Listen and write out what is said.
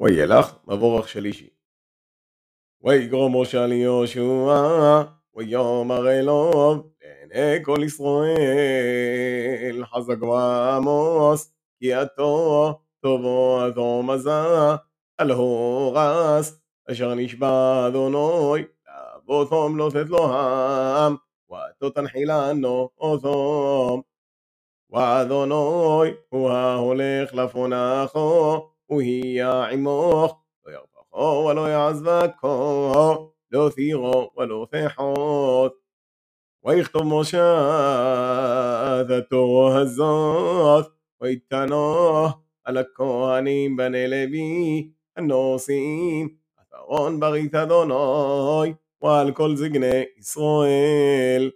וילך מבורך שלישי. ויגרום משה ליהושע, ויאמר אלוהו לעיני כל ישראל, חזק ועמוס, כי עתו טובו אדום עזה, על הורס, אשר נשבע אדוני, לאבותם לא תת העם, ועתו תנחילנו אותם. ואדוני הוא ההולך לפונכו, הוא יהיה עמוך, לא ירפחו ולא יעזבקו, לא תירו ולא תחות. ויכתוב משה את התורה הזאת, ויתנו על הכהנים בני לוי, הנושאים, את ארון ברית אדוני, ועל כל זקני ישראל.